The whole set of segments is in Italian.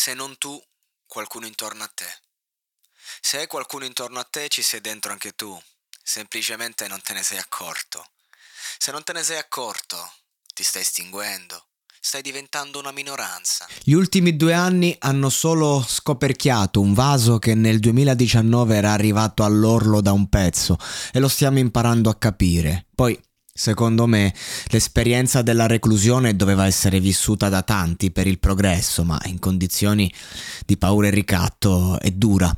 Se non tu, qualcuno intorno a te. Se hai qualcuno intorno a te, ci sei dentro anche tu. Semplicemente non te ne sei accorto. Se non te ne sei accorto, ti stai estinguendo. Stai diventando una minoranza. Gli ultimi due anni hanno solo scoperchiato un vaso che nel 2019 era arrivato all'orlo da un pezzo e lo stiamo imparando a capire. Poi Secondo me l'esperienza della reclusione doveva essere vissuta da tanti per il progresso, ma in condizioni di paura e ricatto è dura.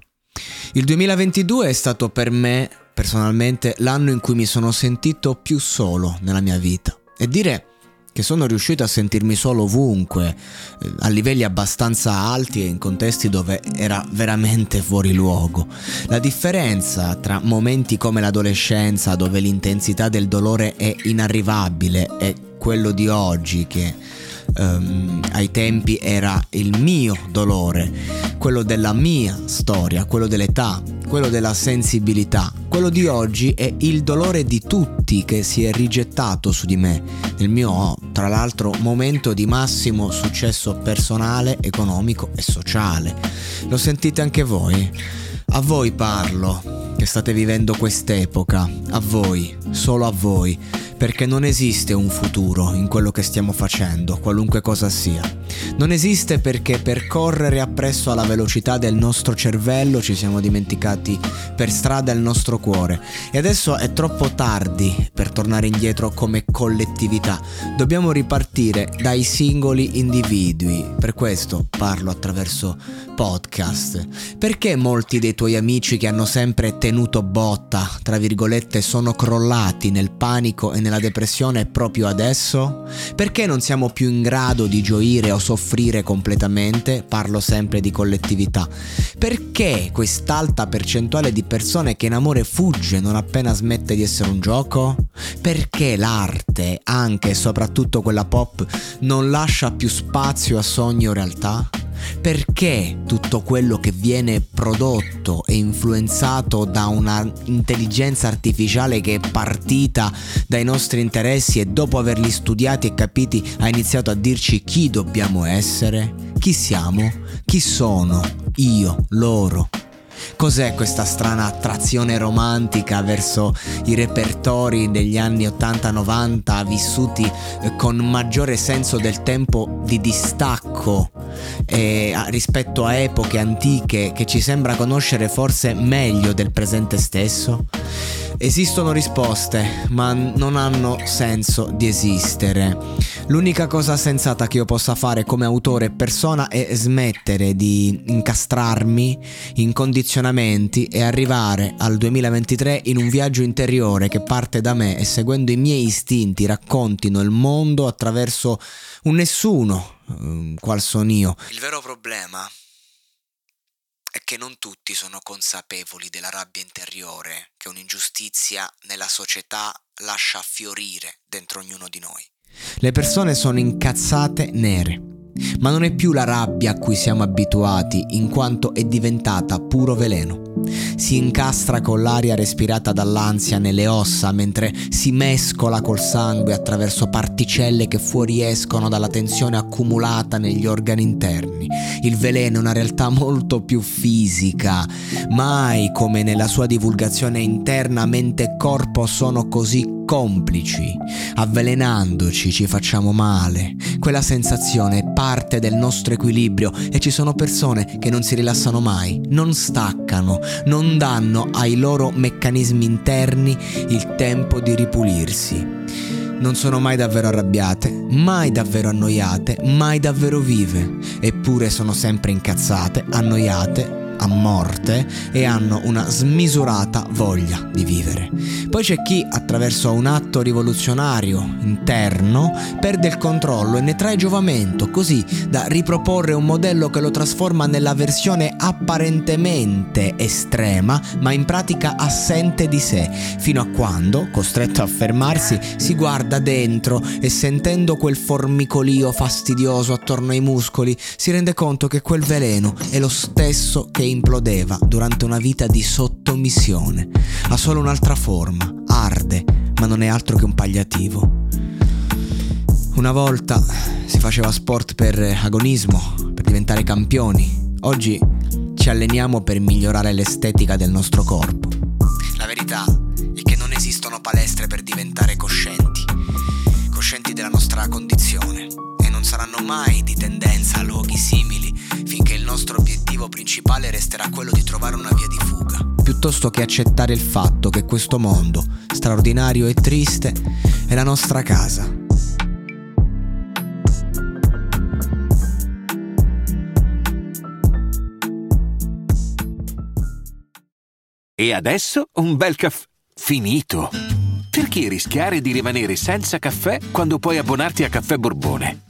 Il 2022 è stato per me, personalmente, l'anno in cui mi sono sentito più solo nella mia vita. E dire che sono riuscito a sentirmi solo ovunque, eh, a livelli abbastanza alti e in contesti dove era veramente fuori luogo. La differenza tra momenti come l'adolescenza, dove l'intensità del dolore è inarrivabile, e quello di oggi che um, ai tempi era il mio dolore, quello della mia storia, quello dell'età, quello della sensibilità. Quello di oggi è il dolore di tutti che si è rigettato su di me, nel mio, tra l'altro, momento di massimo successo personale, economico e sociale. Lo sentite anche voi? A voi parlo, che state vivendo quest'epoca, a voi, solo a voi perché non esiste un futuro in quello che stiamo facendo, qualunque cosa sia. Non esiste perché per correre appresso alla velocità del nostro cervello ci siamo dimenticati per strada il nostro cuore e adesso è troppo tardi per tornare indietro come collettività. Dobbiamo ripartire dai singoli individui. Per questo parlo attraverso podcast. Perché molti dei tuoi amici che hanno sempre tenuto botta, tra virgolette, sono crollati nel panico e nella depressione proprio adesso? Perché non siamo più in grado di gioire o soffrire completamente? Parlo sempre di collettività. Perché quest'alta percentuale di persone che in amore fugge non appena smette di essere un gioco? Perché l'arte, anche e soprattutto quella pop, non lascia più spazio a sogni o realtà? Perché tutto quello che viene prodotto e influenzato da una intelligenza artificiale che è partita dai nostri interessi e dopo averli studiati e capiti ha iniziato a dirci chi dobbiamo essere? Chi siamo? Chi sono? Io, loro, Cos'è questa strana attrazione romantica verso i repertori degli anni 80-90 vissuti eh, con maggiore senso del tempo di distacco eh, rispetto a epoche antiche che ci sembra conoscere forse meglio del presente stesso? Esistono risposte, ma non hanno senso di esistere. L'unica cosa sensata che io possa fare come autore e persona è smettere di incastrarmi in condizionamenti e arrivare al 2023 in un viaggio interiore che parte da me e seguendo i miei istinti raccontino il mondo attraverso un nessuno, um, qual sono io. Il vero problema che non tutti sono consapevoli della rabbia interiore che un'ingiustizia nella società lascia fiorire dentro ognuno di noi. Le persone sono incazzate nere ma non è più la rabbia a cui siamo abituati, in quanto è diventata puro veleno. Si incastra con l'aria respirata dall'ansia nelle ossa mentre si mescola col sangue attraverso particelle che fuoriescono dalla tensione accumulata negli organi interni. Il veleno è una realtà molto più fisica. Mai come nella sua divulgazione interna mente e corpo sono così complici. Avvelenandoci ci facciamo male. Quella sensazione è parte del nostro equilibrio e ci sono persone che non si rilassano mai, non staccano, non danno ai loro meccanismi interni il tempo di ripulirsi. Non sono mai davvero arrabbiate, mai davvero annoiate, mai davvero vive, eppure sono sempre incazzate, annoiate, a morte e hanno una smisurata voglia di vivere. Poi c'è chi, attraverso un atto rivoluzionario interno, perde il controllo e ne trae giovamento, così da riproporre un modello che lo trasforma nella versione apparentemente estrema, ma in pratica assente di sé, fino a quando, costretto a fermarsi, si guarda dentro e sentendo quel formicolio fastidioso attorno ai muscoli, si rende conto che quel veleno è lo stesso che implodeva durante una vita di sottomissione. Ha solo un'altra forma, arde, ma non è altro che un pagliativo. Una volta si faceva sport per agonismo, per diventare campioni. Oggi ci alleniamo per migliorare l'estetica del nostro corpo. La verità è che non esistono palestre per diventare coscienti, coscienti della nostra condizione e non saranno mai di tendenza luoghi simili nostro obiettivo principale resterà quello di trovare una via di fuga, piuttosto che accettare il fatto che questo mondo, straordinario e triste, è la nostra casa. E adesso un bel caffè finito. Perché rischiare di rimanere senza caffè quando puoi abbonarti a Caffè Borbone?